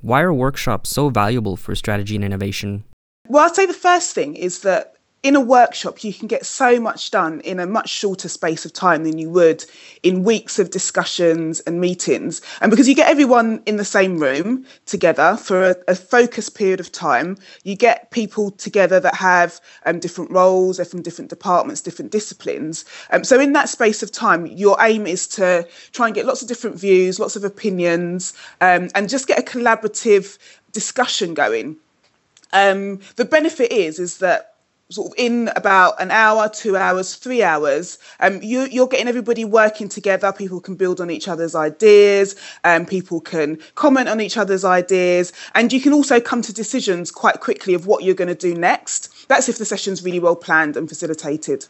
Why are workshops so valuable for strategy and innovation? Well, I'd say the first thing is that in a workshop, you can get so much done in a much shorter space of time than you would in weeks of discussions and meetings. And because you get everyone in the same room together for a, a focused period of time, you get people together that have um, different roles, they're from different departments, different disciplines. Um, so, in that space of time, your aim is to try and get lots of different views, lots of opinions, um, and just get a collaborative discussion going. Um, the benefit is is that sort of in about an hour, two hours, three hours, um, you, you're getting everybody working together. People can build on each other's ideas, um, people can comment on each other's ideas, and you can also come to decisions quite quickly of what you're going to do next. That's if the session's really well planned and facilitated.